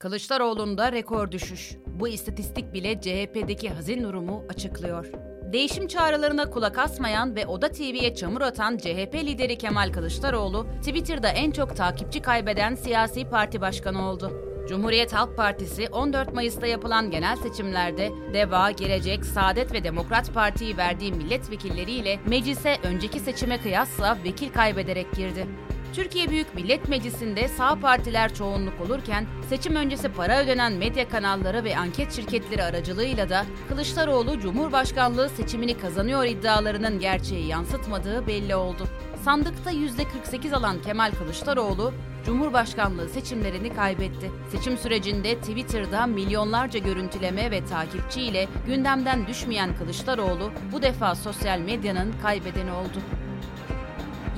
Kılıçdaroğlu'nda rekor düşüş. Bu istatistik bile CHP'deki hazin durumu açıklıyor. Değişim çağrılarına kulak asmayan ve Oda TV'ye çamur atan CHP lideri Kemal Kılıçdaroğlu, Twitter'da en çok takipçi kaybeden siyasi parti başkanı oldu. Cumhuriyet Halk Partisi 14 Mayıs'ta yapılan genel seçimlerde DEVA, Gelecek, Saadet ve Demokrat Parti'yi verdiği milletvekilleriyle meclise önceki seçime kıyasla vekil kaybederek girdi. Türkiye Büyük Millet Meclisi'nde sağ partiler çoğunluk olurken seçim öncesi para ödenen medya kanalları ve anket şirketleri aracılığıyla da Kılıçdaroğlu Cumhurbaşkanlığı seçimini kazanıyor iddialarının gerçeği yansıtmadığı belli oldu. Sandıkta %48 alan Kemal Kılıçdaroğlu, Cumhurbaşkanlığı seçimlerini kaybetti. Seçim sürecinde Twitter'da milyonlarca görüntüleme ve takipçiyle gündemden düşmeyen Kılıçdaroğlu bu defa sosyal medyanın kaybedeni oldu.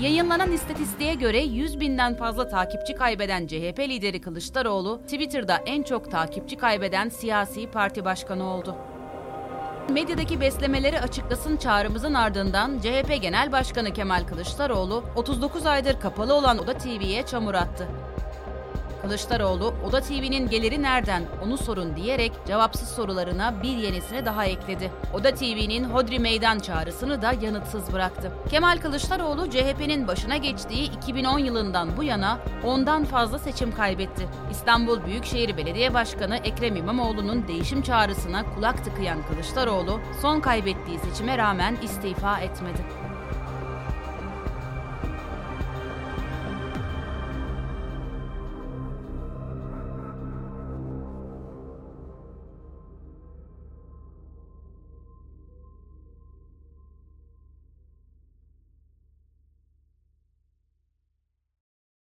Yayınlanan istatistiğe göre 100 binden fazla takipçi kaybeden CHP lideri Kılıçdaroğlu, Twitter'da en çok takipçi kaybeden siyasi parti başkanı oldu. Medyadaki beslemeleri açıklasın çağrımızın ardından CHP Genel Başkanı Kemal Kılıçdaroğlu 39 aydır kapalı olan Oda TV'ye çamur attı. Kılıçdaroğlu, Oda TV'nin geliri nereden onu sorun diyerek cevapsız sorularına bir yenisini daha ekledi. Oda TV'nin Hodri Meydan çağrısını da yanıtsız bıraktı. Kemal Kılıçdaroğlu, CHP'nin başına geçtiği 2010 yılından bu yana ondan fazla seçim kaybetti. İstanbul Büyükşehir Belediye Başkanı Ekrem İmamoğlu'nun değişim çağrısına kulak tıkayan Kılıçdaroğlu, son kaybettiği seçime rağmen istifa etmedi.